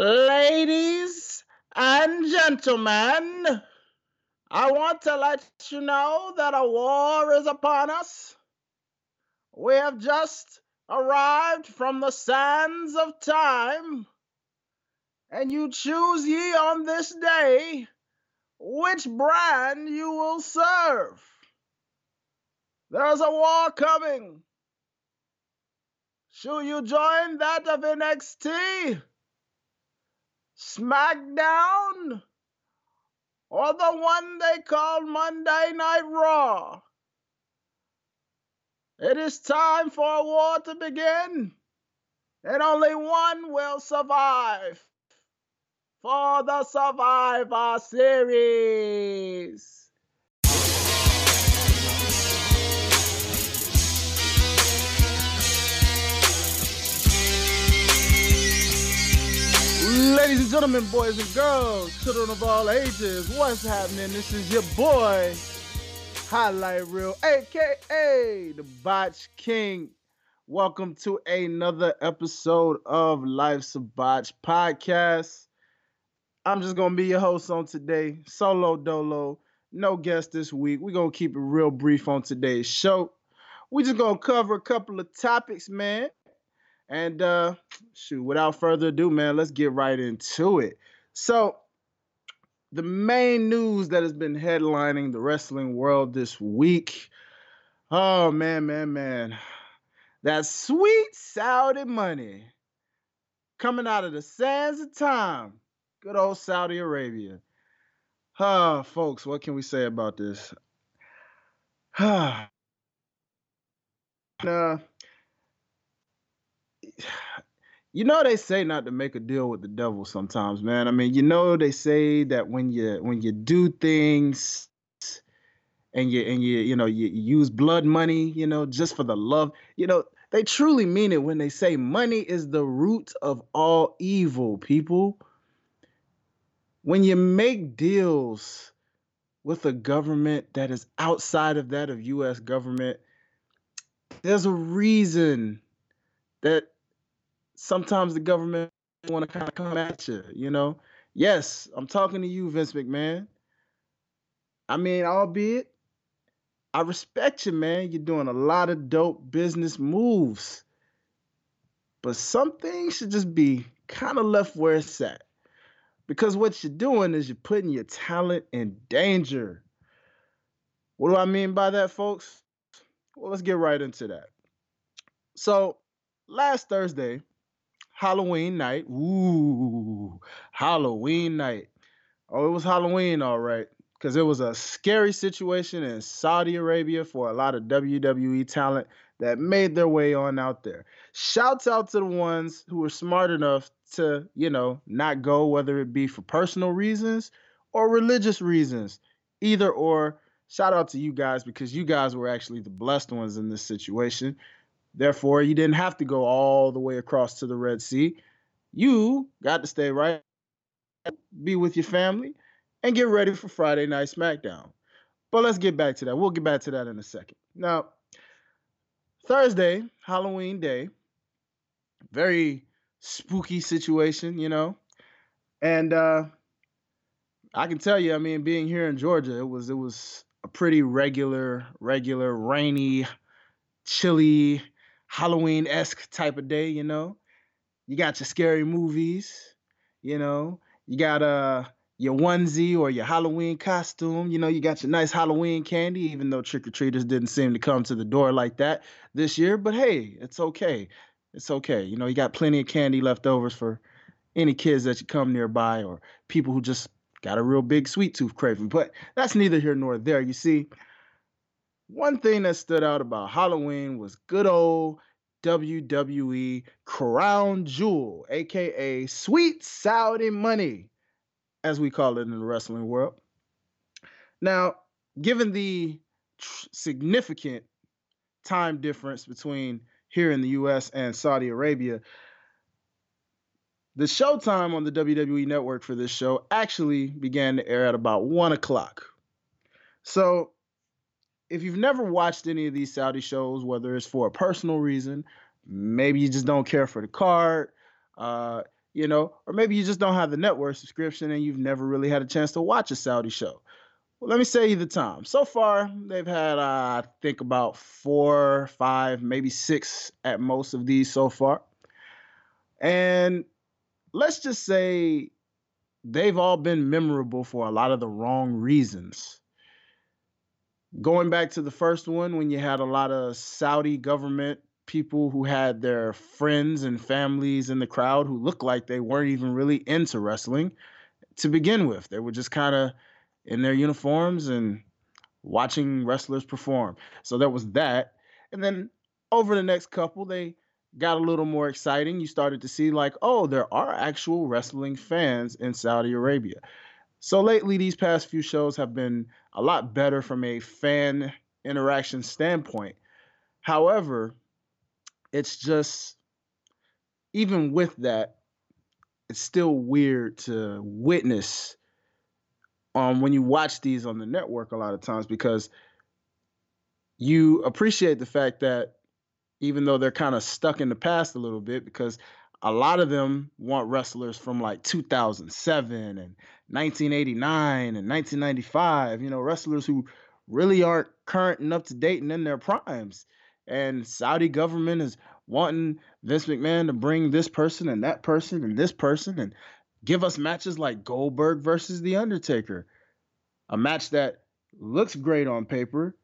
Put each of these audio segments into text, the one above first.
Ladies and gentlemen, I want to let you know that a war is upon us. We have just arrived from the sands of time, and you choose ye on this day which brand you will serve. There's a war coming. Should you join that of NXT, SmackDown, or the one they call Monday Night Raw? It is time for a war to begin, and only one will survive for the Survivor Series. Ladies and gentlemen, boys and girls, children of all ages, what's happening? This is your boy, Highlight Reel, aka the Botch King. Welcome to another episode of Life's a Botch podcast. I'm just gonna be your host on today, solo dolo, no guest this week. We're gonna keep it real brief on today's show. We're just gonna cover a couple of topics, man. And uh shoot, without further ado, man, let's get right into it. So, the main news that has been headlining the wrestling world this week. Oh man, man, man. That sweet Saudi money coming out of the sands of time. Good old Saudi Arabia. Ah, folks, what can we say about this? Ah. uh, you know they say not to make a deal with the devil sometimes, man. I mean, you know they say that when you when you do things and you and you you know you, you use blood money, you know, just for the love, you know, they truly mean it when they say money is the root of all evil, people. When you make deals with a government that is outside of that of US government, there's a reason that sometimes the government want to kind of come at you, you know. Yes, I'm talking to you, Vince McMahon. I mean, albeit I respect you, man. You're doing a lot of dope business moves. But some things should just be kind of left where it's at. Because what you're doing is you're putting your talent in danger. What do I mean by that, folks? Well, let's get right into that. So, last Thursday, Halloween night. Ooh, Halloween night. Oh, it was Halloween, all right. Because it was a scary situation in Saudi Arabia for a lot of WWE talent that made their way on out there. Shouts out to the ones who were smart enough to, you know, not go, whether it be for personal reasons or religious reasons. Either or, shout out to you guys because you guys were actually the blessed ones in this situation. Therefore, you didn't have to go all the way across to the Red Sea. You got to stay right, be with your family, and get ready for Friday Night SmackDown. But let's get back to that. We'll get back to that in a second. Now, Thursday, Halloween Day, very spooky situation, you know. And uh I can tell you, I mean, being here in Georgia, it was it was a pretty regular, regular, rainy, chilly, Halloween esque type of day, you know. You got your scary movies, you know. You got uh your onesie or your Halloween costume. You know, you got your nice Halloween candy, even though trick or treaters didn't seem to come to the door like that this year. But hey, it's okay. It's okay. You know, you got plenty of candy leftovers for any kids that you come nearby or people who just got a real big sweet tooth craving. But that's neither here nor there. You see, one thing that stood out about Halloween was good old WWE Crown Jewel, aka Sweet Saudi Money, as we call it in the wrestling world. Now, given the tr- significant time difference between here in the US and Saudi Arabia, the showtime on the WWE network for this show actually began to air at about one o'clock. So if you've never watched any of these Saudi shows, whether it's for a personal reason, maybe you just don't care for the card, uh, you know, or maybe you just don't have the network subscription and you've never really had a chance to watch a Saudi show. Well, let me say you the time. So far, they've had, uh, I think, about four, five, maybe six at most of these so far. And let's just say they've all been memorable for a lot of the wrong reasons. Going back to the first one, when you had a lot of Saudi government people who had their friends and families in the crowd who looked like they weren't even really into wrestling to begin with. They were just kind of in their uniforms and watching wrestlers perform. So there was that. And then over the next couple, they got a little more exciting. You started to see, like, oh, there are actual wrestling fans in Saudi Arabia. So lately, these past few shows have been a lot better from a fan interaction standpoint. However, it's just even with that, it's still weird to witness um when you watch these on the network a lot of times because you appreciate the fact that even though they're kind of stuck in the past a little bit because a lot of them want wrestlers from like 2007 and 1989 and 1995 you know wrestlers who really aren't current and up to date and in their primes and Saudi government is wanting Vince McMahon to bring this person and that person and this person and give us matches like Goldberg versus The Undertaker. A match that looks great on paper,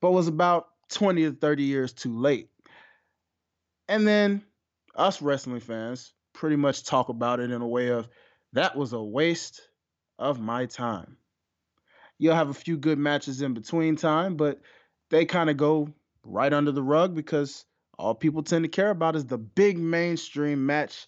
but was about 20 to 30 years too late. And then us wrestling fans pretty much talk about it in a way of that was a waste of my time. You'll have a few good matches in between time, but they kind of go right under the rug because all people tend to care about is the big mainstream match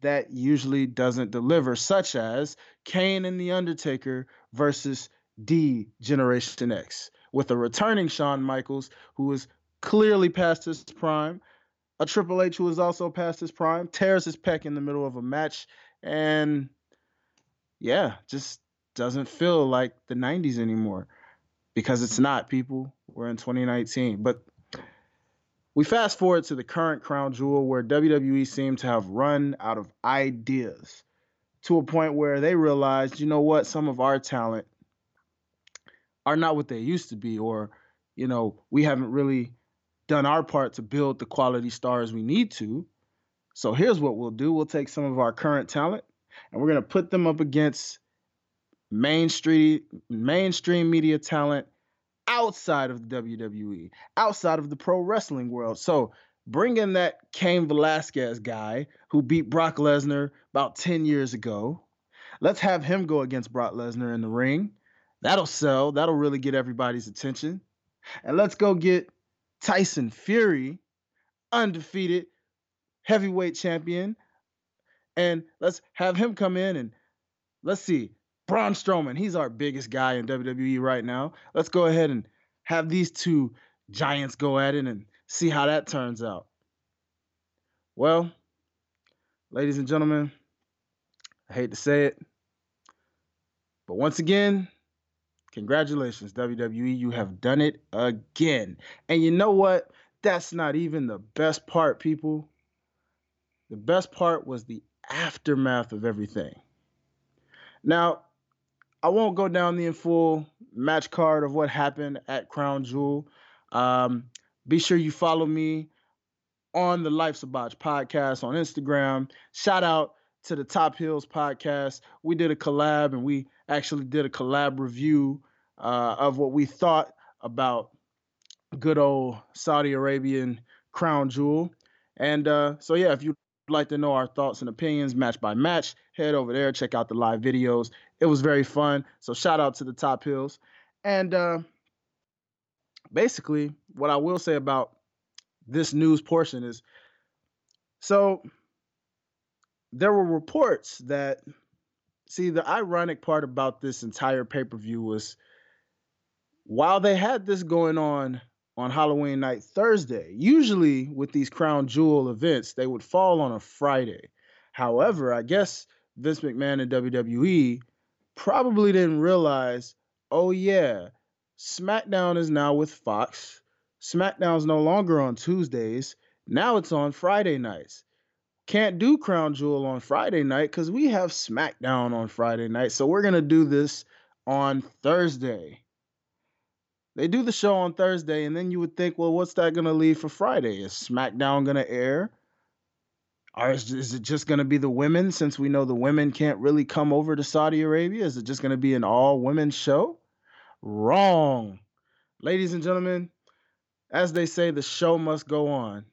that usually doesn't deliver, such as Kane and The Undertaker versus D Generation X, with a returning Shawn Michaels who is clearly past his prime, a Triple H who is also past his prime, tears his pec in the middle of a match, and yeah, just doesn't feel like the 90s anymore because it's not, people. We're in 2019. But we fast forward to the current crown jewel where WWE seemed to have run out of ideas to a point where they realized, you know what, some of our talent are not what they used to be, or, you know, we haven't really done our part to build the quality stars we need to. So here's what we'll do we'll take some of our current talent and we're going to put them up against mainstream mainstream media talent outside of the WWE, outside of the pro wrestling world. So bring in that Cain Velasquez guy who beat Brock Lesnar about 10 years ago. Let's have him go against Brock Lesnar in the ring. That'll sell. That'll really get everybody's attention. And let's go get Tyson Fury, undefeated heavyweight champion. And let's have him come in and let's see. Braun Strowman, he's our biggest guy in WWE right now. Let's go ahead and have these two giants go at it and see how that turns out. Well, ladies and gentlemen, I hate to say it, but once again, congratulations, WWE. You have done it again. And you know what? That's not even the best part, people. The best part was the aftermath of everything. Now, I won't go down the full match card of what happened at Crown Jewel. Um, be sure you follow me on the Life's a Botch podcast on Instagram. Shout out to the Top Hills podcast. We did a collab and we actually did a collab review uh, of what we thought about good old Saudi Arabian Crown Jewel. And uh, so, yeah, if you'd like to know our thoughts and opinions match by match, head over there, check out the live videos. It was very fun. So shout out to the Top Hills. And uh, basically, what I will say about this news portion is so there were reports that see the ironic part about this entire pay-per-view was while they had this going on on Halloween night Thursday, usually with these crown jewel events, they would fall on a Friday. However, I guess Vince McMahon and WWE probably didn't realize, oh yeah, SmackDown is now with Fox. SmackDown's no longer on Tuesdays. Now it's on Friday nights. Can't do Crown Jewel on Friday night because we have SmackDown on Friday night. So we're gonna do this on Thursday. They do the show on Thursday, and then you would think, well, what's that gonna leave for Friday? Is SmackDown gonna air? Or is, is it just gonna be the women since we know the women can't really come over to Saudi Arabia? Is it just gonna be an all women show? Wrong. Ladies and gentlemen, as they say, the show must go on.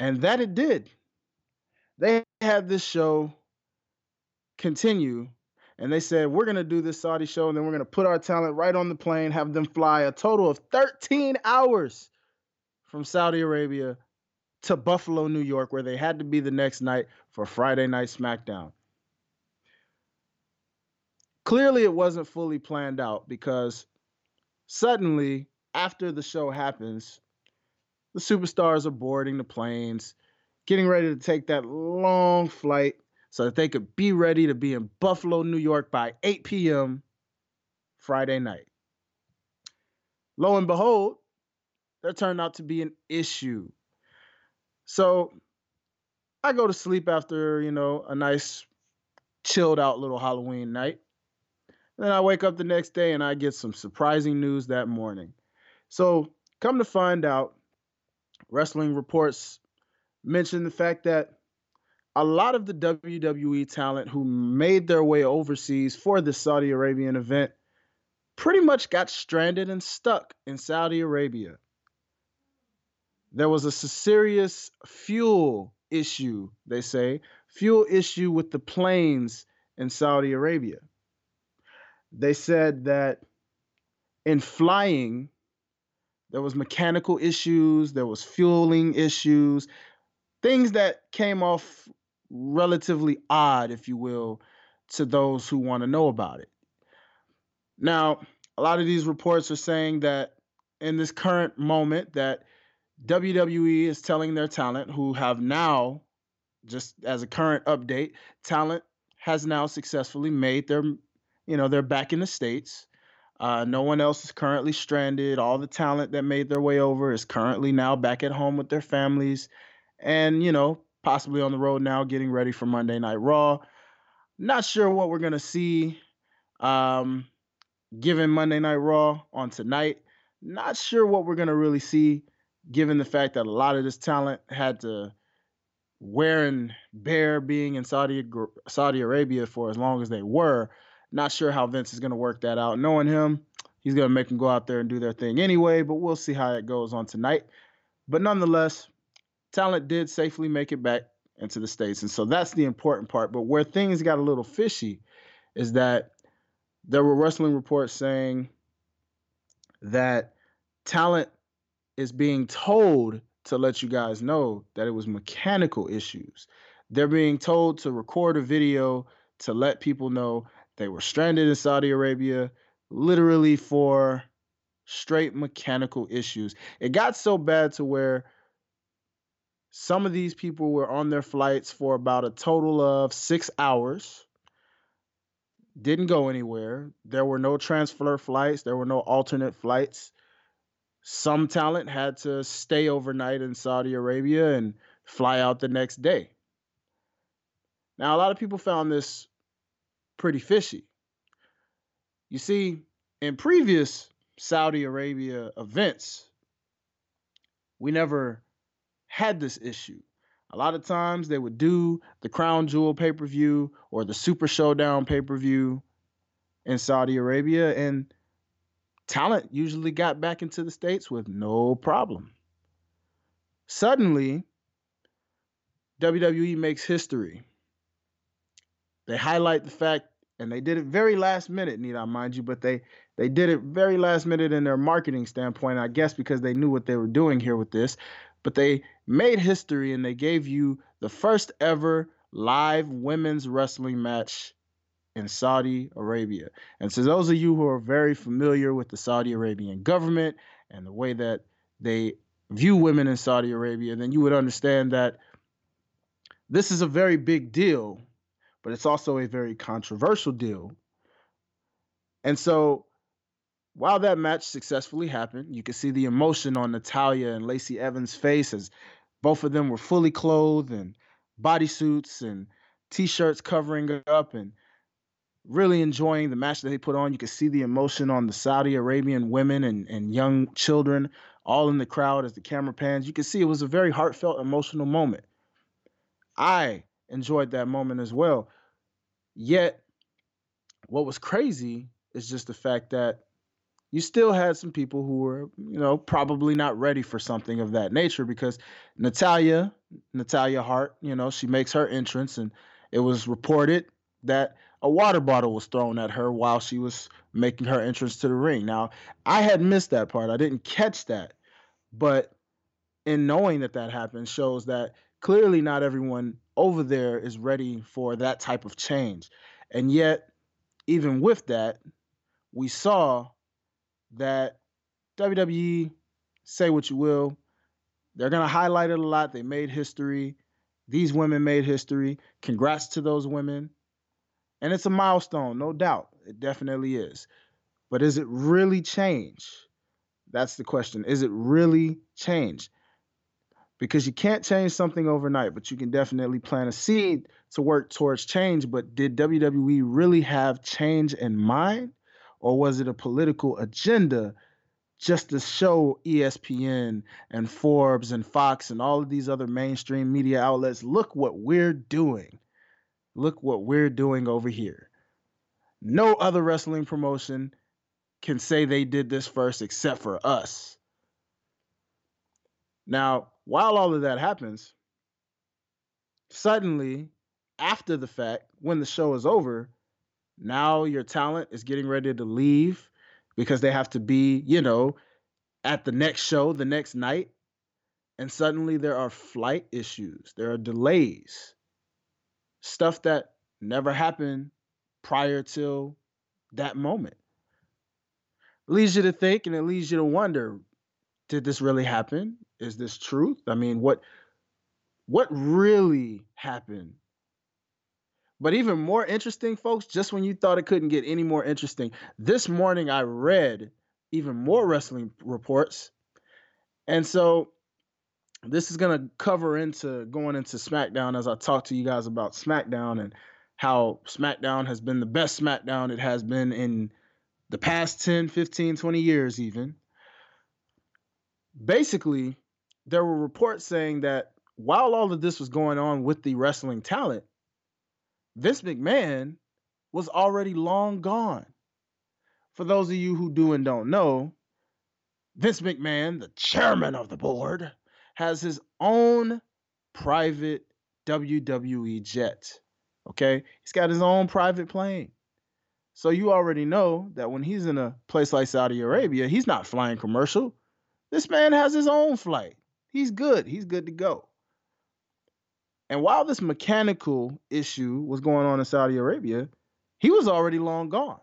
And that it did. They had this show continue, and they said, We're going to do this Saudi show, and then we're going to put our talent right on the plane, have them fly a total of 13 hours from Saudi Arabia to Buffalo, New York, where they had to be the next night for Friday Night SmackDown. Clearly, it wasn't fully planned out because suddenly, after the show happens, the superstars are boarding the planes, getting ready to take that long flight so that they could be ready to be in Buffalo, New York by 8 p.m. Friday night. Lo and behold, there turned out to be an issue. So I go to sleep after, you know, a nice chilled out little Halloween night. Then I wake up the next day and I get some surprising news that morning. So, come to find out, wrestling reports mention the fact that a lot of the WWE talent who made their way overseas for the Saudi Arabian event pretty much got stranded and stuck in Saudi Arabia. There was a serious fuel issue, they say, fuel issue with the planes in Saudi Arabia they said that in flying there was mechanical issues there was fueling issues things that came off relatively odd if you will to those who want to know about it now a lot of these reports are saying that in this current moment that WWE is telling their talent who have now just as a current update talent has now successfully made their you know, they're back in the States. Uh, no one else is currently stranded. All the talent that made their way over is currently now back at home with their families and, you know, possibly on the road now getting ready for Monday Night Raw. Not sure what we're going to see um, given Monday Night Raw on tonight. Not sure what we're going to really see given the fact that a lot of this talent had to wear and bear being in Saudi Saudi Arabia for as long as they were. Not sure how Vince is going to work that out. Knowing him, he's going to make them go out there and do their thing anyway, but we'll see how it goes on tonight. But nonetheless, talent did safely make it back into the States. And so that's the important part. But where things got a little fishy is that there were wrestling reports saying that talent is being told to let you guys know that it was mechanical issues. They're being told to record a video to let people know they were stranded in Saudi Arabia literally for straight mechanical issues. It got so bad to where some of these people were on their flights for about a total of six hours, didn't go anywhere. There were no transfer flights, there were no alternate flights. Some talent had to stay overnight in Saudi Arabia and fly out the next day. Now, a lot of people found this pretty fishy. You see, in previous Saudi Arabia events, we never had this issue. A lot of times they would do the Crown Jewel pay per view or the Super Showdown pay per view in Saudi Arabia, and talent usually got back into the States with no problem. Suddenly, WWE makes history they highlight the fact, and they did it very last minute, need I mind you, but they they did it very last minute in their marketing standpoint, I guess because they knew what they were doing here with this. But they made history and they gave you the first ever live women's wrestling match in Saudi Arabia. And so those of you who are very familiar with the Saudi Arabian government and the way that they view women in Saudi Arabia, then you would understand that this is a very big deal but it's also a very controversial deal. And so while that match successfully happened, you can see the emotion on Natalya and Lacey Evans' face as Both of them were fully clothed and bodysuits and t-shirts covering up and really enjoying the match that they put on. You could see the emotion on the Saudi Arabian women and, and young children all in the crowd as the camera pans. You could see it was a very heartfelt, emotional moment. I enjoyed that moment as well. Yet, what was crazy is just the fact that you still had some people who were, you know, probably not ready for something of that nature because Natalya, Natalya Hart, you know, she makes her entrance and it was reported that a water bottle was thrown at her while she was making her entrance to the ring. Now, I had missed that part. I didn't catch that. But in knowing that that happened shows that clearly not everyone over there is ready for that type of change. And yet, even with that, we saw that WWE, say what you will, they're going to highlight it a lot. They made history. These women made history. Congrats to those women. And it's a milestone, no doubt. It definitely is. But is it really change? That's the question. Is it really change? Because you can't change something overnight, but you can definitely plant a seed to work towards change. But did WWE really have change in mind? Or was it a political agenda just to show ESPN and Forbes and Fox and all of these other mainstream media outlets look what we're doing? Look what we're doing over here. No other wrestling promotion can say they did this first except for us. Now, while all of that happens, suddenly, after the fact, when the show is over, now your talent is getting ready to leave because they have to be, you know, at the next show the next night. And suddenly there are flight issues, there are delays, stuff that never happened prior to that moment leads you to think and it leads you to wonder did this really happen is this truth? I mean what what really happened? But even more interesting folks just when you thought it couldn't get any more interesting this morning i read even more wrestling reports. And so this is going to cover into going into smackdown as i talk to you guys about smackdown and how smackdown has been the best smackdown it has been in the past 10, 15, 20 years, even, basically, there were reports saying that while all of this was going on with the wrestling talent, Vince McMahon was already long gone. For those of you who do and don't know, Vince McMahon, the chairman of the board, has his own private WWE jet. Okay? He's got his own private plane. So you already know that when he's in a place like Saudi Arabia, he's not flying commercial. This man has his own flight. He's good. He's good to go. And while this mechanical issue was going on in Saudi Arabia, he was already long gone.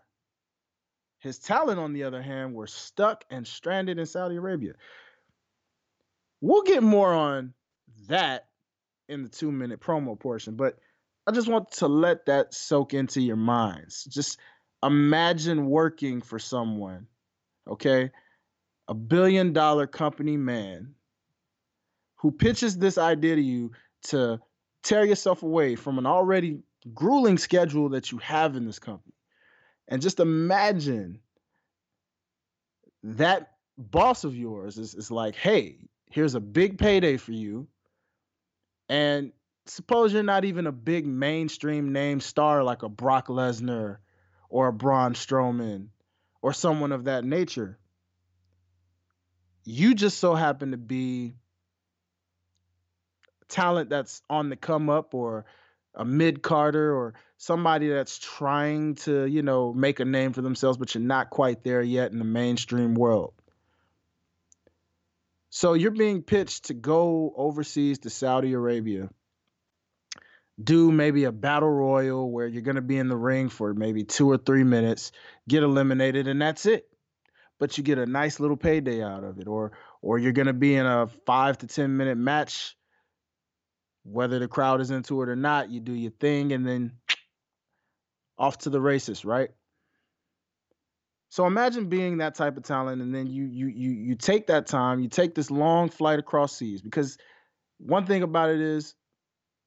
His talent, on the other hand, were stuck and stranded in Saudi Arabia. We'll get more on that in the two minute promo portion, but I just want to let that soak into your minds. Just imagine working for someone, okay? A billion dollar company man who pitches this idea to you to tear yourself away from an already grueling schedule that you have in this company. And just imagine that boss of yours is, is like, hey, here's a big payday for you. And suppose you're not even a big mainstream name star like a Brock Lesnar or a Braun Strowman or someone of that nature. You just so happen to be talent that's on the come up or a mid carder or somebody that's trying to, you know, make a name for themselves, but you're not quite there yet in the mainstream world. So you're being pitched to go overseas to Saudi Arabia do maybe a battle royal where you're going to be in the ring for maybe two or three minutes, get eliminated, and that's it. But you get a nice little payday out of it, or or you're going to be in a five to ten minute match, whether the crowd is into it or not. You do your thing, and then off to the races, right? So imagine being that type of talent, and then you you you you take that time, you take this long flight across seas because one thing about it is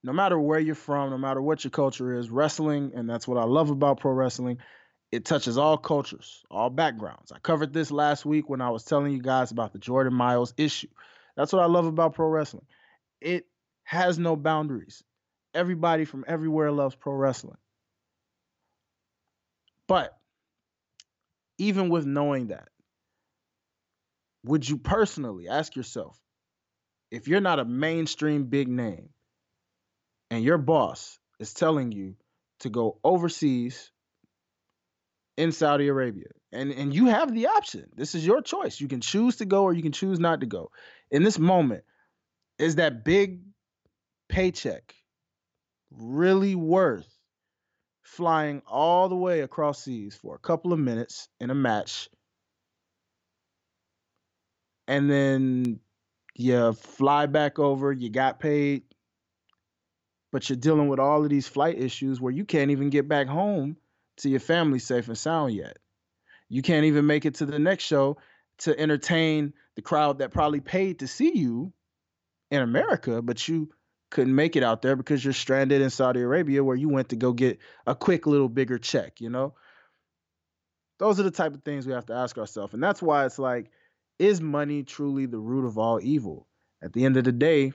no matter where you're from, no matter what your culture is, wrestling, and that's what I love about pro wrestling, it touches all cultures, all backgrounds. I covered this last week when I was telling you guys about the Jordan Miles issue. That's what I love about pro wrestling. It has no boundaries. Everybody from everywhere loves pro wrestling. But even with knowing that, would you personally ask yourself if you're not a mainstream big name and your boss is telling you to go overseas in Saudi Arabia and and you have the option. This is your choice. You can choose to go or you can choose not to go. In this moment, is that big paycheck really worth flying all the way across seas for a couple of minutes in a match and then you fly back over, you got paid, but you're dealing with all of these flight issues where you can't even get back home to your family safe and sound yet. You can't even make it to the next show to entertain the crowd that probably paid to see you in America, but you couldn't make it out there because you're stranded in Saudi Arabia where you went to go get a quick little bigger check, you know? Those are the type of things we have to ask ourselves. And that's why it's like, is money truly the root of all evil? At the end of the day,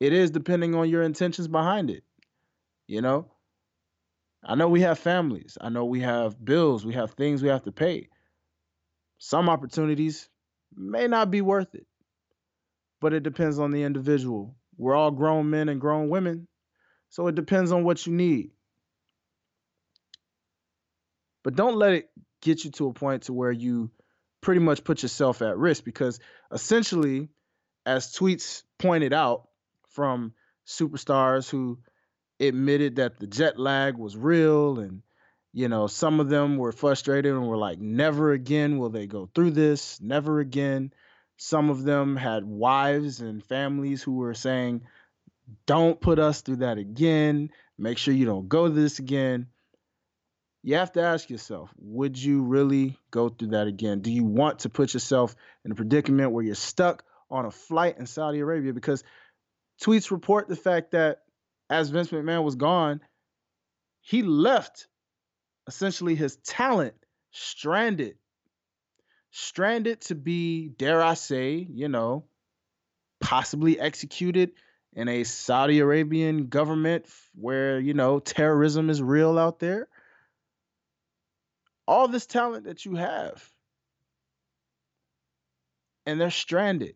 it is depending on your intentions behind it. You know? I know we have families. I know we have bills. We have things we have to pay. Some opportunities may not be worth it, but it depends on the individual we're all grown men and grown women. So it depends on what you need. But don't let it get you to a point to where you pretty much put yourself at risk because essentially, as tweets pointed out from superstars who admitted that the jet lag was real and you know some of them were frustrated and were like never again will they go through this never again some of them had wives and families who were saying, don't put us through that again. Make sure you don't go to this again. You have to ask yourself, would you really go through that again? Do you want to put yourself in a predicament where you're stuck on a flight in Saudi Arabia? Because tweets report the fact that as Vince McMahon was gone, he left essentially his talent stranded stranded to be, dare I say, you know, possibly executed in a Saudi Arabian government where, you know, terrorism is real out there. All this talent that you have, and they're stranded.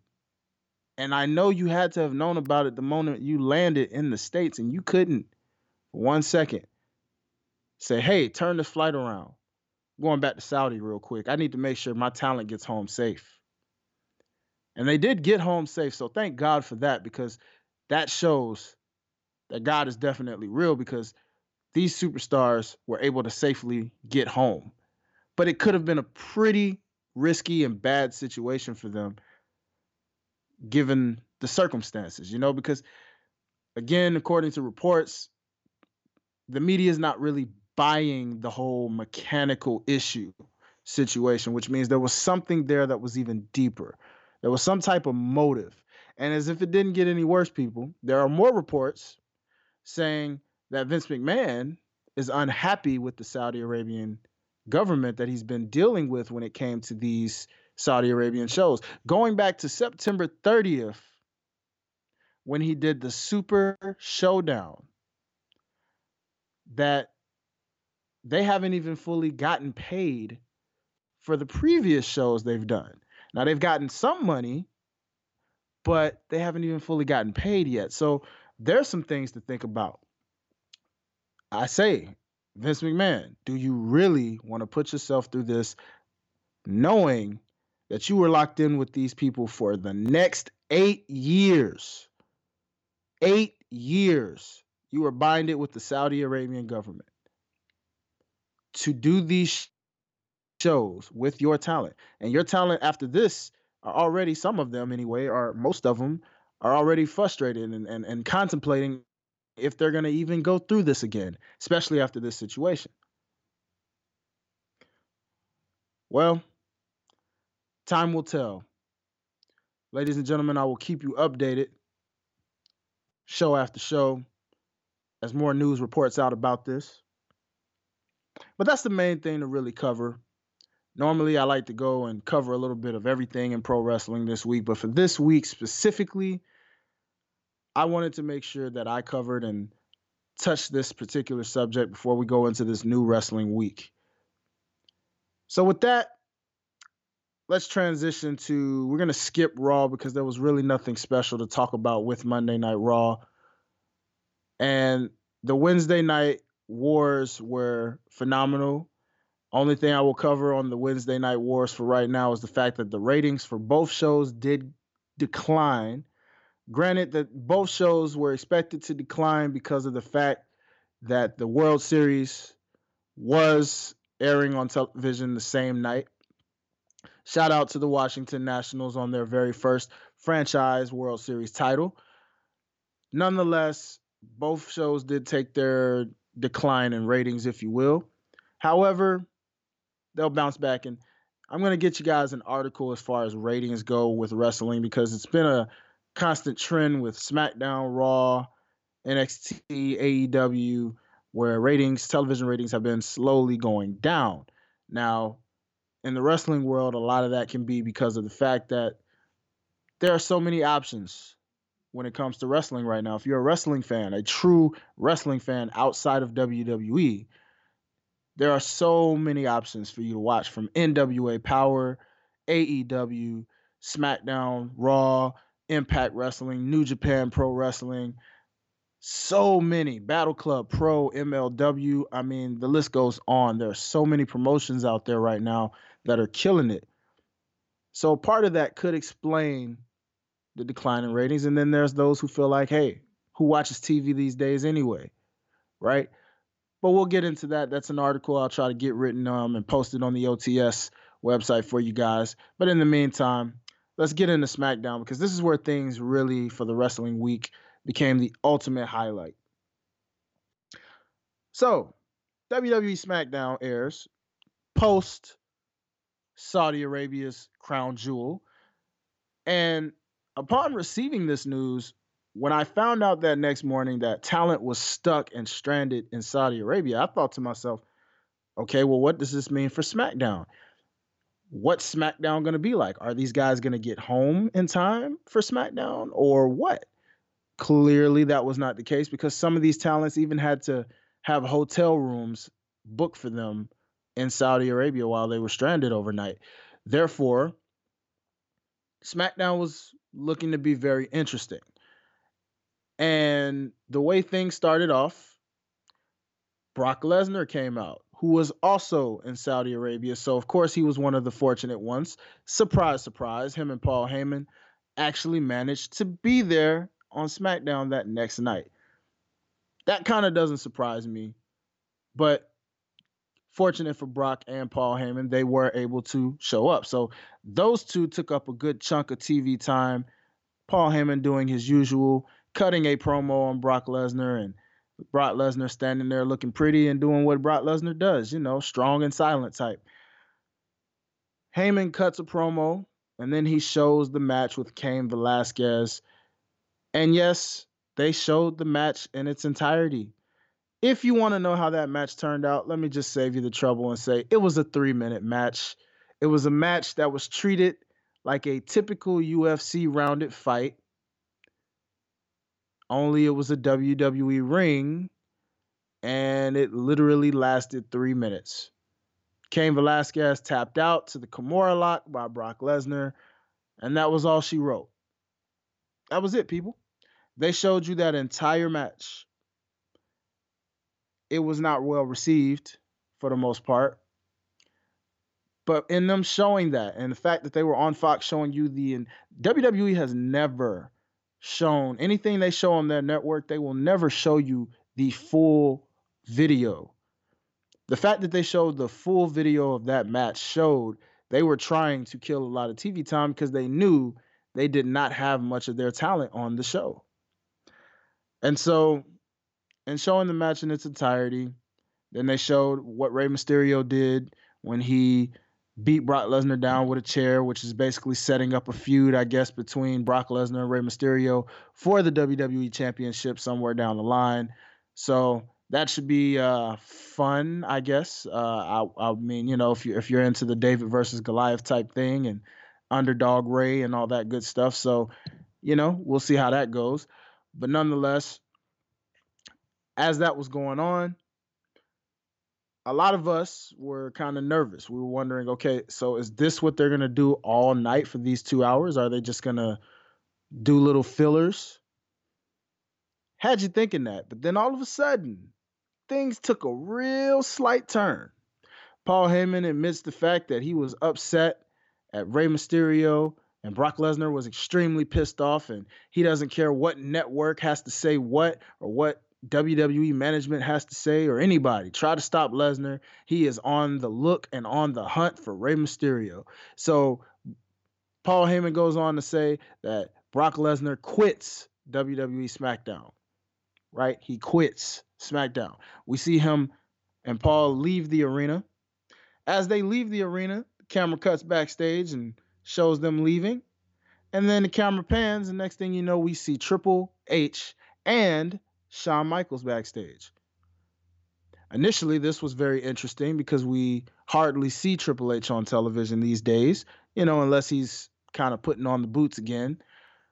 And I know you had to have known about it the moment you landed in the States, and you couldn't, for one second, say, hey, turn this flight around going back to Saudi real quick. I need to make sure my talent gets home safe. And they did get home safe. So thank God for that because that shows that God is definitely real because these superstars were able to safely get home. But it could have been a pretty risky and bad situation for them given the circumstances, you know, because again, according to reports, the media is not really buying the whole mechanical issue situation, which means there was something there that was even deeper. There was some type of motive. And as if it didn't get any worse, people, there are more reports saying that Vince McMahon is unhappy with the Saudi Arabian government that he's been dealing with when it came to these Saudi Arabian shows. Going back to September 30th, when he did the Super Showdown, that they haven't even fully gotten paid for the previous shows they've done. Now they've gotten some money, but they haven't even fully gotten paid yet. So there's some things to think about. I say, Vince McMahon, do you really want to put yourself through this knowing that you were locked in with these people for the next eight years? Eight years. You were binded with the Saudi Arabian government to do these shows with your talent. And your talent after this are already, some of them anyway, or most of them are already frustrated and, and, and contemplating if they're going to even go through this again, especially after this situation. Well, time will tell. Ladies and gentlemen, I will keep you updated show after show as more news reports out about this. But that's the main thing to really cover. Normally, I like to go and cover a little bit of everything in pro wrestling this week, but for this week specifically, I wanted to make sure that I covered and touched this particular subject before we go into this new wrestling week. So, with that, let's transition to we're going to skip Raw because there was really nothing special to talk about with Monday Night Raw. And the Wednesday night wars were phenomenal. Only thing I will cover on the Wednesday night wars for right now is the fact that the ratings for both shows did decline. Granted that both shows were expected to decline because of the fact that the World Series was airing on television the same night. Shout out to the Washington Nationals on their very first franchise World Series title. Nonetheless, both shows did take their decline in ratings, if you will. However, they'll bounce back. And I'm going to get you guys an article as far as ratings go with wrestling because it's been a constant trend with SmackDown, Raw, NXT, AEW, where ratings, television ratings have been slowly going down. Now, in the wrestling world, a lot of that can be because of the fact that there are so many options when it comes to wrestling right now. If you're a wrestling fan, a true wrestling fan outside of WWE, there are so many options for you to watch from NWA Power, AEW, SmackDown, Raw, Impact Wrestling, New Japan Pro Wrestling. So many Battle Club Pro, MLW. I mean, the list goes on. There are so many promotions out there right now that are killing it. So part of that could explain the decline in ratings. And then there's those who feel like, hey, who watches TV these days anyway? Right? But we'll get into that. That's an article I'll try to get written um, and posted on the OTS website for you guys. But in the meantime, let's get into SmackDown because this is where things really, for the wrestling week, became the ultimate highlight. So, WWE SmackDown airs post Saudi Arabia's crown jewel. And upon receiving this news, when I found out that next morning that talent was stuck and stranded in Saudi Arabia, I thought to myself, okay, well, what does this mean for SmackDown? What's SmackDown going to be like? Are these guys going to get home in time for SmackDown or what? Clearly, that was not the case because some of these talents even had to have hotel rooms booked for them in Saudi Arabia while they were stranded overnight. Therefore, SmackDown was looking to be very interesting. And the way things started off, Brock Lesnar came out, who was also in Saudi Arabia. So, of course, he was one of the fortunate ones. Surprise, surprise, him and Paul Heyman actually managed to be there on SmackDown that next night. That kind of doesn't surprise me. But fortunate for Brock and Paul Heyman, they were able to show up. So those two took up a good chunk of TV time. Paul Heyman doing his usual, cutting a promo on Brock Lesnar, and Brock Lesnar standing there looking pretty and doing what Brock Lesnar does, you know, strong and silent type. Heyman cuts a promo, and then he shows the match with Cain Velasquez. And yes, they showed the match in its entirety. If you want to know how that match turned out, let me just save you the trouble and say it was a three minute match. It was a match that was treated like a typical UFC rounded fight, only it was a WWE ring and it literally lasted three minutes. Cain Velasquez tapped out to the Kimura lock by Brock Lesnar, and that was all she wrote. That was it, people. They showed you that entire match it was not well received for the most part. But in them showing that, and the fact that they were on Fox showing you the and WWE has never shown anything they show on their network, they will never show you the full video. The fact that they showed the full video of that match showed they were trying to kill a lot of TV time because they knew they did not have much of their talent on the show. And so and showing the match in its entirety. Then they showed what Rey Mysterio did when he beat Brock Lesnar down with a chair, which is basically setting up a feud, I guess, between Brock Lesnar and Rey Mysterio for the WWE Championship somewhere down the line. So that should be uh, fun, I guess. Uh, I, I mean, you know, if you if you're into the David versus Goliath type thing and underdog Rey and all that good stuff, so you know, we'll see how that goes. But nonetheless, as that was going on, a lot of us were kind of nervous. We were wondering, okay, so is this what they're going to do all night for these two hours? Are they just going to do little fillers? Had you thinking that. But then all of a sudden, things took a real slight turn. Paul Heyman admits the fact that he was upset at Rey Mysterio and Brock Lesnar was extremely pissed off and he doesn't care what network has to say what or what WWE management has to say or anybody. Try to stop Lesnar. He is on the look and on the hunt for Rey Mysterio. So Paul Heyman goes on to say that Brock Lesnar quits WWE SmackDown. Right? He quits SmackDown. We see him and Paul leave the arena. As they leave the arena, the camera cuts backstage and shows them leaving. And then the camera pans, and next thing you know, we see Triple H and Shawn Michaels backstage. Initially, this was very interesting because we hardly see Triple H on television these days, you know, unless he's kind of putting on the boots again.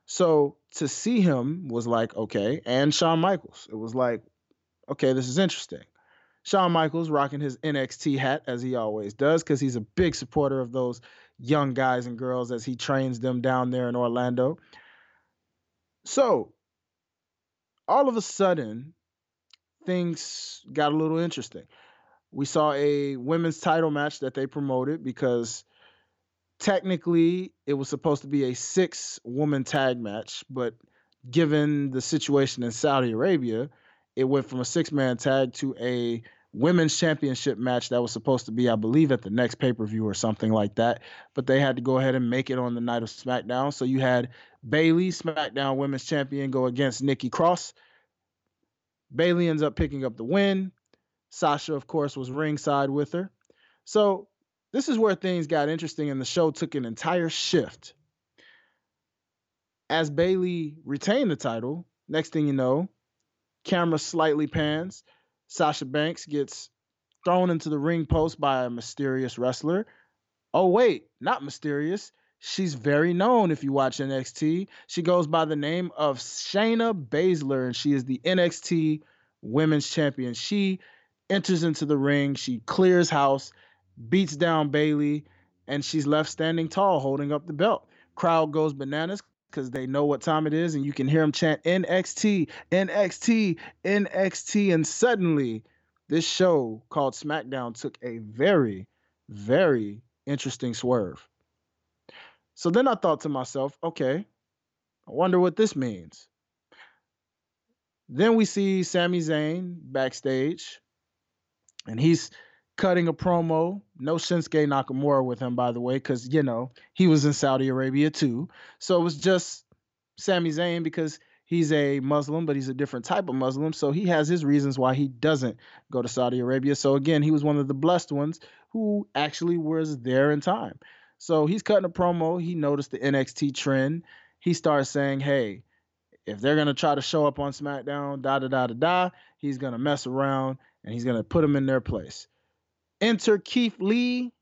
So to see him was like, okay, and Shawn Michaels. It was like, okay, this is interesting. Shawn Michaels rocking his NXT hat as he always does because he's a big supporter of those young guys and girls as he trains them down there in Orlando. So all of a sudden, things got a little interesting. We saw a women's title match that they promoted because technically it was supposed to be a six woman tag match, but given the situation in Saudi Arabia, it went from a six man tag to a women's championship match that was supposed to be, I believe, at the next pay per view or something like that. But they had to go ahead and make it on the night of SmackDown. So you had Bayley, SmackDown Women's Champion, go against Nikki Cross. Bayley ends up picking up the win. Sasha, of course, was ringside with her. So this is where things got interesting, and the show took an entire shift. As Bayley retained the title, next thing you know, camera slightly pans. Sasha Banks gets thrown into the ring post by a mysterious wrestler. Oh, wait, not mysterious. She's very known if you watch NXT. She goes by the name of Shayna Baszler, and she is the NXT Women's Champion. She enters into the ring, she clears house, beats down Bayley, and she's left standing tall, holding up the belt. Crowd goes bananas because they know what time it is, and you can hear them chant NXT, NXT, NXT, and suddenly this show called SmackDown took a very, very interesting swerve. So then I thought to myself, okay, I wonder what this means. Then we see Sami Zayn backstage, and he's cutting a promo. No Shinsuke Nakamura with him, by the way, because you know he was in Saudi Arabia too. So it was just Sami Zayn because he's a Muslim, but he's a different type of Muslim. So he has his reasons why he doesn't go to Saudi Arabia. So again, he was one of the blessed ones who actually was there in time. So he's cutting a promo. He noticed the NXT trend. He starts saying, hey, if they're gonna try to show up on SmackDown, da da da da da, he's gonna mess around and he's gonna put them in their place. Enter Keith Lee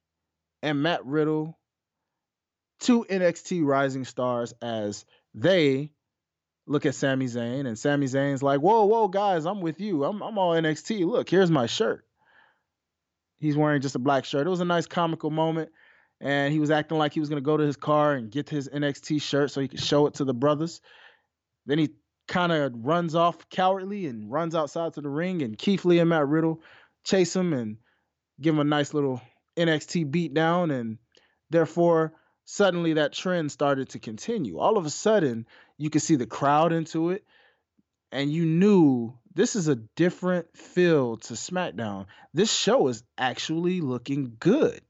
and Matt Riddle, two NXT rising stars, as they look at Sami Zayn, and Sami Zayn's like, "Whoa, whoa, guys, I'm with you. I'm I'm all NXT. Look, here's my shirt." He's wearing just a black shirt. It was a nice comical moment and he was acting like he was going to go to his car and get his NXT shirt so he could show it to the brothers. Then he kind of runs off cowardly and runs outside to the ring, and Keith Lee and Matt Riddle chase him and give him a nice little NXT beatdown, and therefore suddenly that trend started to continue. All of a sudden, you could see the crowd into it, and you knew this is a different feel to SmackDown. This show is actually looking good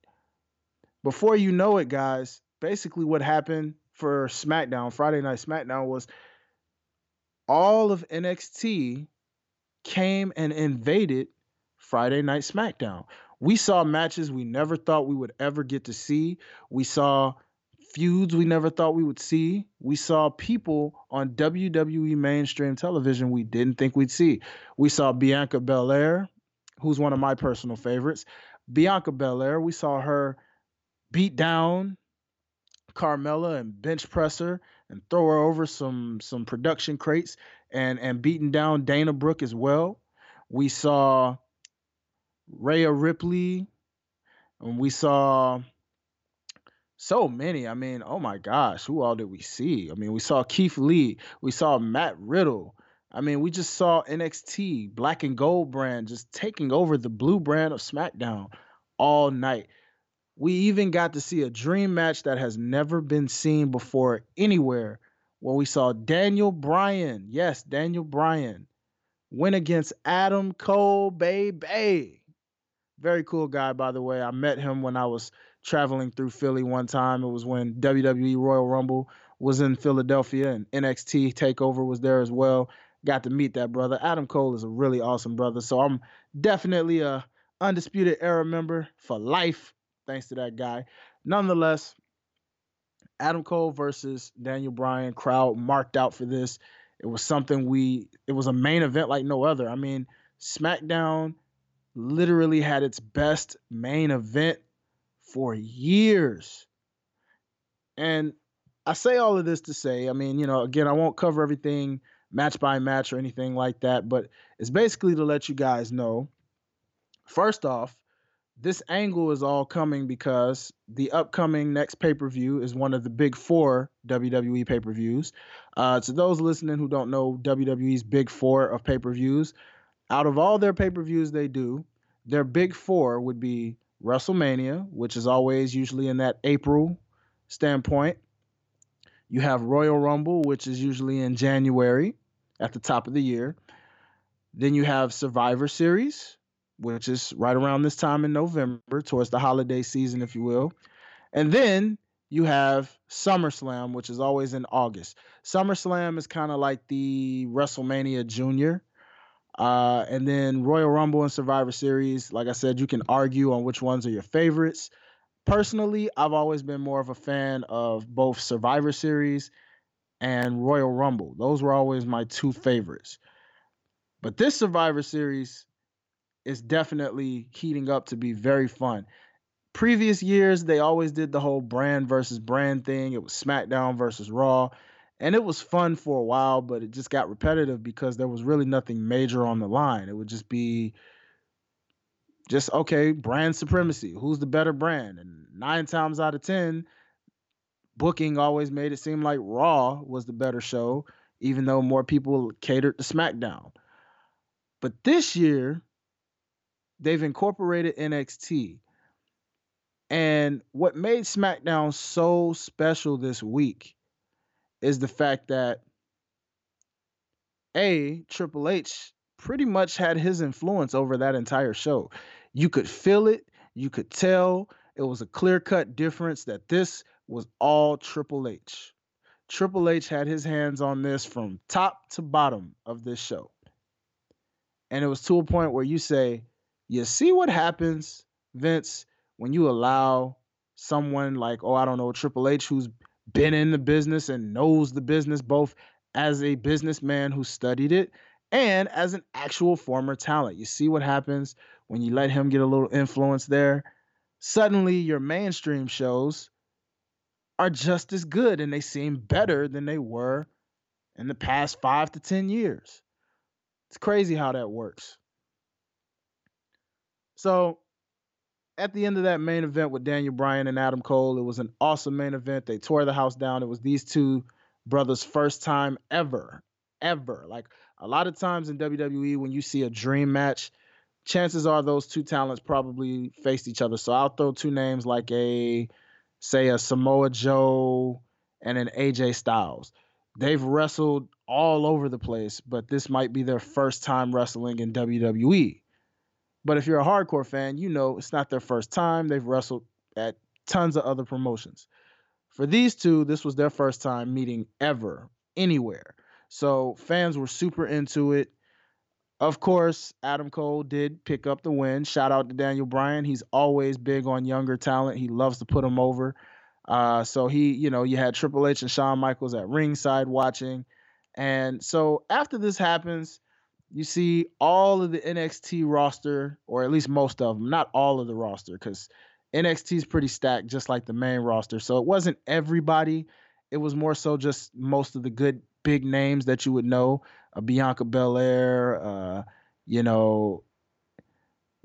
before you know it, guys, basically what happened for SmackDown, Friday Night SmackDown, was all of NXT came and invaded Friday Night SmackDown. We saw matches we never thought we would ever get to see. We saw feuds we never thought we would see. We saw people on WWE mainstream television we didn't think we'd see. We saw Bianca Belair, who's one of my personal favorites. Bianca Belair, we saw her beat down Carmella and bench press her and throw her over some some production crates and and beating down Dana Brooke as well. We saw Rhea Ripley and we saw so many. I mean, oh my gosh, who all did we see? I mean, we saw Keith Lee, we saw Matt Riddle. I mean, we just saw NXT Black and Gold brand just taking over the blue brand of SmackDown all night. We even got to see a dream match that has never been seen before anywhere, where we saw Daniel Bryan, yes, Daniel Bryan, win against Adam Cole, baby. Very cool guy, by the way. I met him when I was traveling through Philly one time. It was when WWE Royal Rumble was in Philadelphia and NXT Takeover was there as well. Got to meet that brother. Adam Cole is a really awesome brother. So I'm definitely a undisputed era member for life thanks to that guy. Nonetheless, Adam Cole versus Daniel Bryan crowd marked out for this. It was something we it was a main event like no other. I mean, SmackDown literally had its best main event for years. And I say all of this to say, I mean, you know, again, I won't cover everything match by match or anything like that, but it's basically to let you guys know first off, this angle is all coming because the upcoming next pay per view is one of the big four WWE pay per views. Uh, to those listening who don't know WWE's big four of pay per views, out of all their pay per views they do, their big four would be WrestleMania, which is always usually in that April standpoint. You have Royal Rumble, which is usually in January at the top of the year. Then you have Survivor Series, which is right around this time in November, towards the holiday season, if you will. And then you have SummerSlam, which is always in August. SummerSlam is kind of like the WrestleMania Junior. Uh, and then Royal Rumble and Survivor Series, like I said, you can argue on which ones are your favorites. Personally, I've always been more of a fan of both Survivor Series and Royal Rumble. Those were always my two favorites. But this Survivor Series is definitely heating up to be very fun. Previous years, they always did the whole brand versus brand thing. It was SmackDown versus Raw. And it was fun for a while, but it just got repetitive because there was really nothing major on the line. It would just be just okay, brand supremacy. Who's the better brand? And nine times out of 10, booking always made it seem like Raw was the better show, even though more people catered to SmackDown. But this year, they've incorporated NXT. And what made SmackDown so special this week is the fact that A, Triple H pretty much had his influence over that entire show. You could feel it, you could tell. It was a clear cut difference that this was all Triple H. Triple H had his hands on this from top to bottom of this show. And it was to a point where you say, you see what happens, Vince, when you allow someone like, oh, I don't know, Triple H, who's been in the business and knows the business both as a businessman who studied it and as an actual former talent. You see what happens when you let him get a little influence there. Suddenly, your mainstream shows are just as good and they seem better than they were in the past five to 10 years. It's crazy how that works. So at the end of that main event with Daniel Bryan and Adam Cole, it was an awesome main event. They tore the house down. It was these two brothers' first time ever, ever. Like a lot of times in WWE, when you see a dream match, chances are those two talents probably faced each other. So I'll throw two names like a, say, a Samoa Joe and an AJ Styles. They've wrestled all over the place, but this might be their first time wrestling in WWE. But if you're a hardcore fan, you know it's not their first time. They've wrestled at tons of other promotions. For these two, this was their first time meeting ever, anywhere. So fans were super into it. Of course, Adam Cole did pick up the win. Shout out to Daniel Bryan. He's always big on younger talent. He loves to put them over. Uh, so he, you know, you had Triple H and Shawn Michaels at ringside watching. And so after this happens, you see all of the NXT roster, or at least most of them, not all of the roster, because NXT is pretty stacked, just like the main roster. So it wasn't everybody. It was more so just most of the good big names that you would know, uh, Bianca Belair, uh, you know,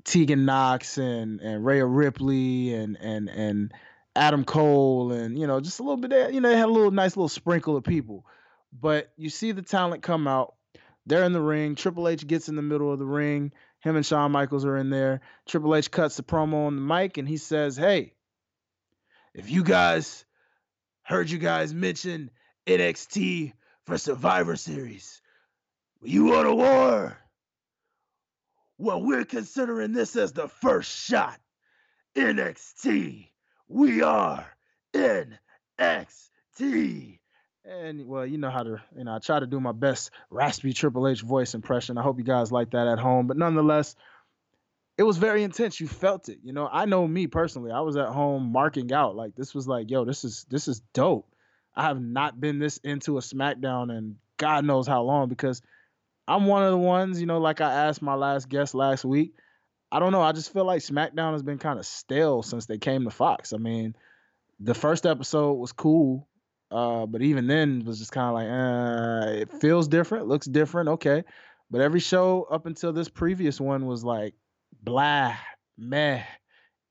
Tegan Nox and and Rhea Ripley and and and Adam Cole and you know just a little bit of, you know they had a little nice little sprinkle of people. But you see the talent come out. They're in the ring. Triple H gets in the middle of the ring. Him and Shawn Michaels are in there. Triple H cuts the promo on the mic and he says, Hey, if you guys heard you guys mention NXT for Survivor Series, you want a war? Well, we're considering this as the first shot. NXT. We are NXT. And well, you know how to, you know, I try to do my best raspy Triple H voice impression. I hope you guys like that at home. But nonetheless, it was very intense. You felt it. You know, I know me personally. I was at home marking out. Like this was like, yo, this is this is dope. I have not been this into a SmackDown and God knows how long because I'm one of the ones, you know, like I asked my last guest last week. I don't know. I just feel like SmackDown has been kind of stale since they came to Fox. I mean, the first episode was cool. Uh, but even then, was just kind of like, uh, it feels different, looks different, okay. But every show up until this previous one was like, blah, meh,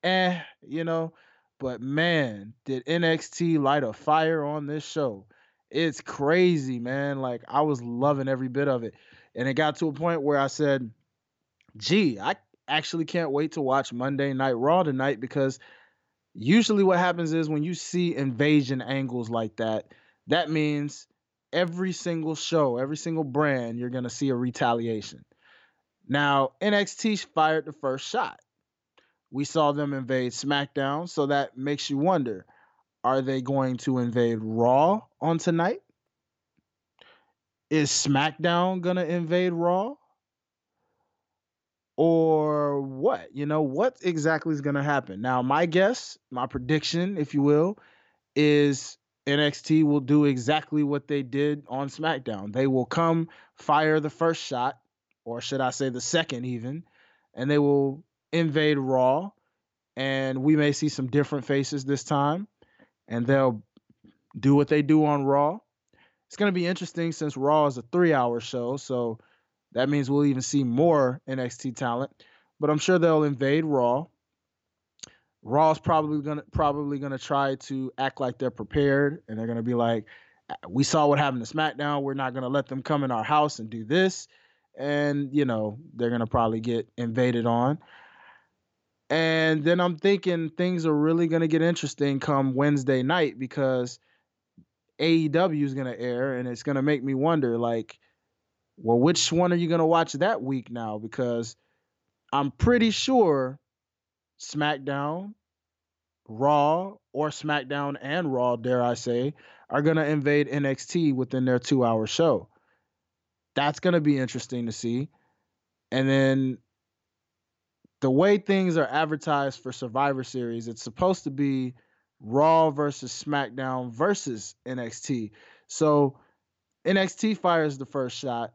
eh, you know. But man, did NXT light a fire on this show? It's crazy, man. Like I was loving every bit of it, and it got to a point where I said, "Gee, I actually can't wait to watch Monday Night Raw tonight because." Usually what happens is when you see invasion angles like that, that means every single show, every single brand, you're going to see a retaliation. Now, NXT fired the first shot. We saw them invade SmackDown, so that makes you wonder are they going to invade Raw on tonight? Is SmackDown going to invade Raw? Or what? You know, what exactly is going to happen? Now, my guess, my prediction, if you will, is NXT will do exactly what they did on SmackDown. They will come fire the first shot, or should I say the second even, and they will invade Raw. And we may see some different faces this time, and they'll do what they do on Raw. It's going to be interesting since Raw is a three hour show. So that means we'll even see more NXT talent, but I'm sure they'll invade Raw. Raw's probably gonna probably gonna try to act like they're prepared, and they're gonna be like, "We saw what happened to SmackDown. We're not gonna let them come in our house and do this." And you know they're gonna probably get invaded on. And then I'm thinking things are really gonna get interesting come Wednesday night because AEW is gonna air, and it's gonna make me wonder, like well, which one are you going to watch that week now? Because I'm pretty sure SmackDown, Raw, or SmackDown and Raw, dare I say, are going to invade NXT within their two hour show. That's going to be interesting to see. And then the way things are advertised for Survivor Series, it's supposed to be Raw versus SmackDown versus NXT. So NXT fires the first shot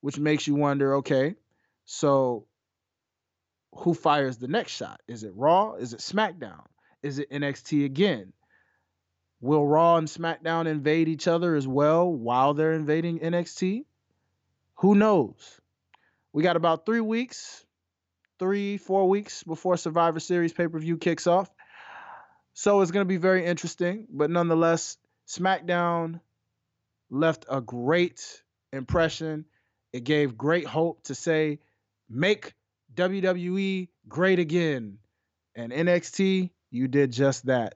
which makes you wonder okay, so who fires the next shot? Is it Raw? Is it SmackDown? Is it NXT again? Will Raw and SmackDown invade each other as well while they're invading NXT? Who knows? We got about three weeks, three, four weeks before Survivor Series pay per view kicks off. So it's going to be very interesting. But nonetheless, SmackDown left a great impression it gave great hope to say, make WWE great again. And NXT, you did just that.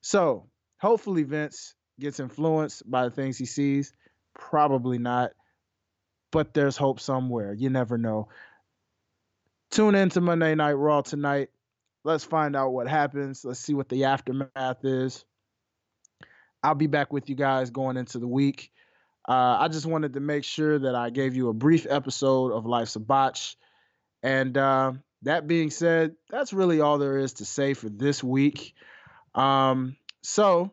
So hopefully Vince gets influenced by the things he sees. Probably not. But there's hope somewhere. You never know. Tune in to Monday Night Raw tonight. Let's find out what happens. Let's see what the aftermath is. I'll be back with you guys going into the week. Uh, I just wanted to make sure that I gave you a brief episode of Life's a Botch. And uh, that being said, that's really all there is to say for this week. Um, so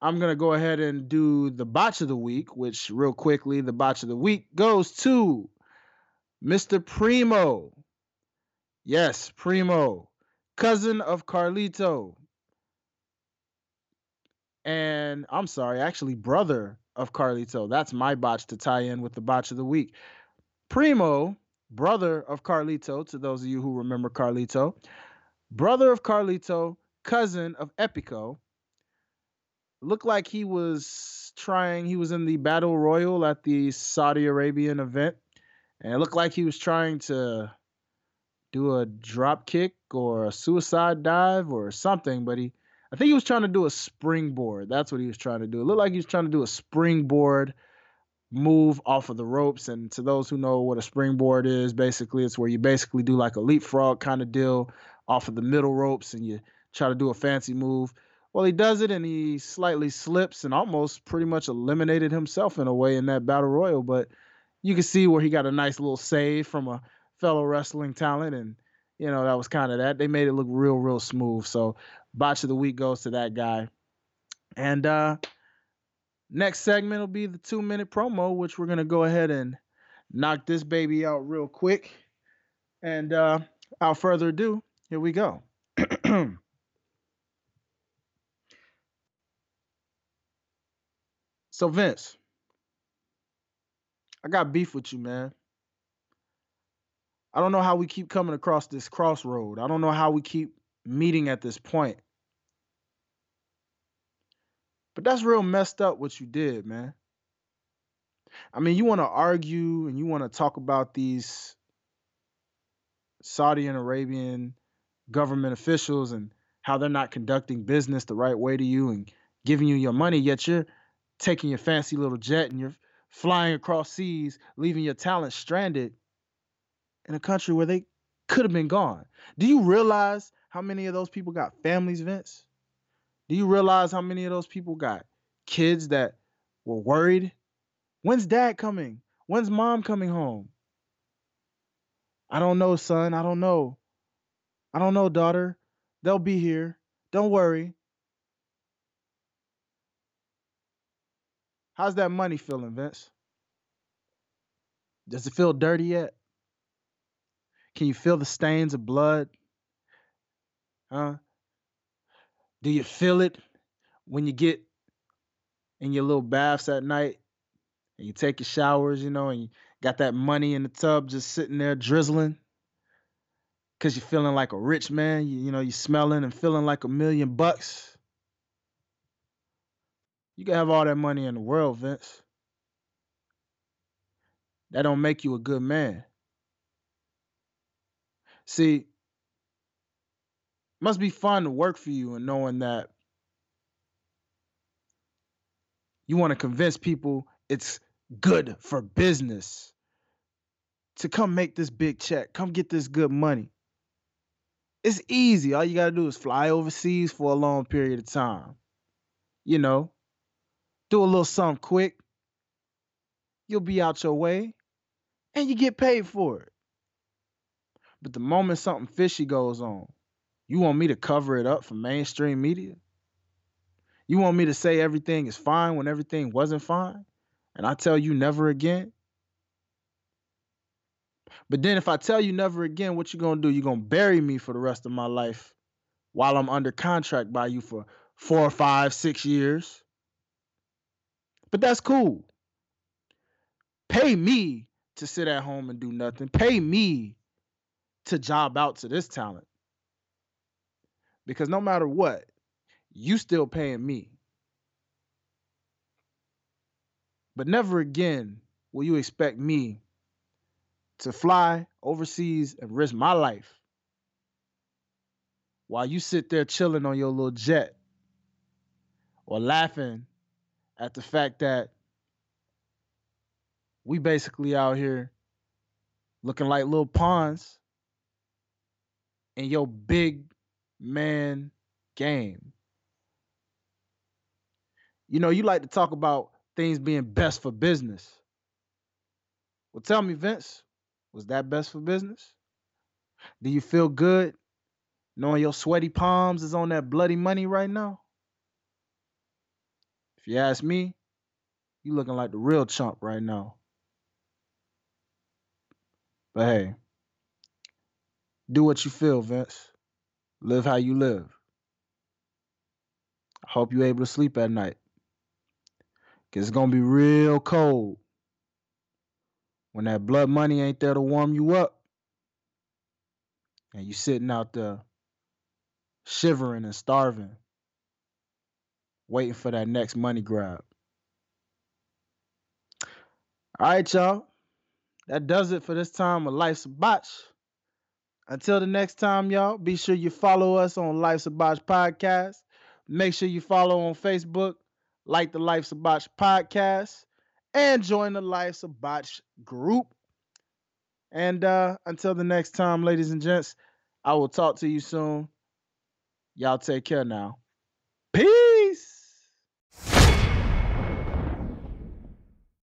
I'm going to go ahead and do the botch of the week, which, real quickly, the botch of the week goes to Mr. Primo. Yes, Primo, cousin of Carlito. And I'm sorry, actually, brother of Carlito. That's my botch to tie in with the botch of the week. Primo, brother of Carlito, to those of you who remember Carlito, brother of Carlito, cousin of Epico, looked like he was trying, he was in the battle royal at the Saudi Arabian event, and it looked like he was trying to do a drop kick or a suicide dive or something, but he I think he was trying to do a springboard. That's what he was trying to do. It looked like he was trying to do a springboard move off of the ropes. And to those who know what a springboard is, basically it's where you basically do like a leapfrog kind of deal off of the middle ropes and you try to do a fancy move. Well, he does it and he slightly slips and almost pretty much eliminated himself in a way in that battle royal. But you can see where he got a nice little save from a fellow wrestling talent and you know that was kind of that they made it look real real smooth so Botch of the week goes to that guy. And uh next segment will be the two minute promo, which we're gonna go ahead and knock this baby out real quick. And uh without further ado, here we go. so Vince, I got beef with you, man. I don't know how we keep coming across this crossroad. I don't know how we keep meeting at this point. But that's real messed up what you did, man. I mean, you want to argue and you want to talk about these Saudi and Arabian government officials and how they're not conducting business the right way to you and giving you your money, yet you're taking your fancy little jet and you're flying across seas, leaving your talent stranded in a country where they could have been gone. Do you realize how many of those people got families, Vince? Do you realize how many of those people got kids that were worried? When's dad coming? When's mom coming home? I don't know, son. I don't know. I don't know, daughter. They'll be here. Don't worry. How's that money feeling, Vince? Does it feel dirty yet? Can you feel the stains of blood? Huh? Do you feel it when you get in your little baths at night and you take your showers, you know, and you got that money in the tub just sitting there drizzling? Cause you're feeling like a rich man, you, you know, you're smelling and feeling like a million bucks. You can have all that money in the world, Vince. That don't make you a good man. See, must be fun to work for you and knowing that you want to convince people it's good for business to come make this big check, come get this good money. It's easy. All you got to do is fly overseas for a long period of time. You know, do a little something quick. You'll be out your way and you get paid for it. But the moment something fishy goes on, you want me to cover it up for mainstream media? You want me to say everything is fine when everything wasn't fine? And I tell you never again? But then if I tell you never again, what you gonna do? You're gonna bury me for the rest of my life while I'm under contract by you for four, five, six years. But that's cool. Pay me to sit at home and do nothing. Pay me to job out to this talent. Because no matter what, you still paying me. But never again will you expect me to fly overseas and risk my life while you sit there chilling on your little jet or laughing at the fact that we basically out here looking like little pawns in your big man game. You know, you like to talk about things being best for business. Well, tell me, Vince, was that best for business? Do you feel good knowing your sweaty palms is on that bloody money right now? If you ask me, you looking like the real chump right now. But hey, do what you feel, Vince. Live how you live. I hope you're able to sleep at night. Cause it's gonna be real cold when that blood money ain't there to warm you up. And you sitting out there shivering and starving, waiting for that next money grab. All right, y'all. That does it for this time of Life's Botch. Until the next time, y'all, be sure you follow us on Life's a Botch podcast. Make sure you follow on Facebook, like the Life's a Botch podcast, and join the Life's a Botch group. And uh, until the next time, ladies and gents, I will talk to you soon. Y'all take care now. Peace.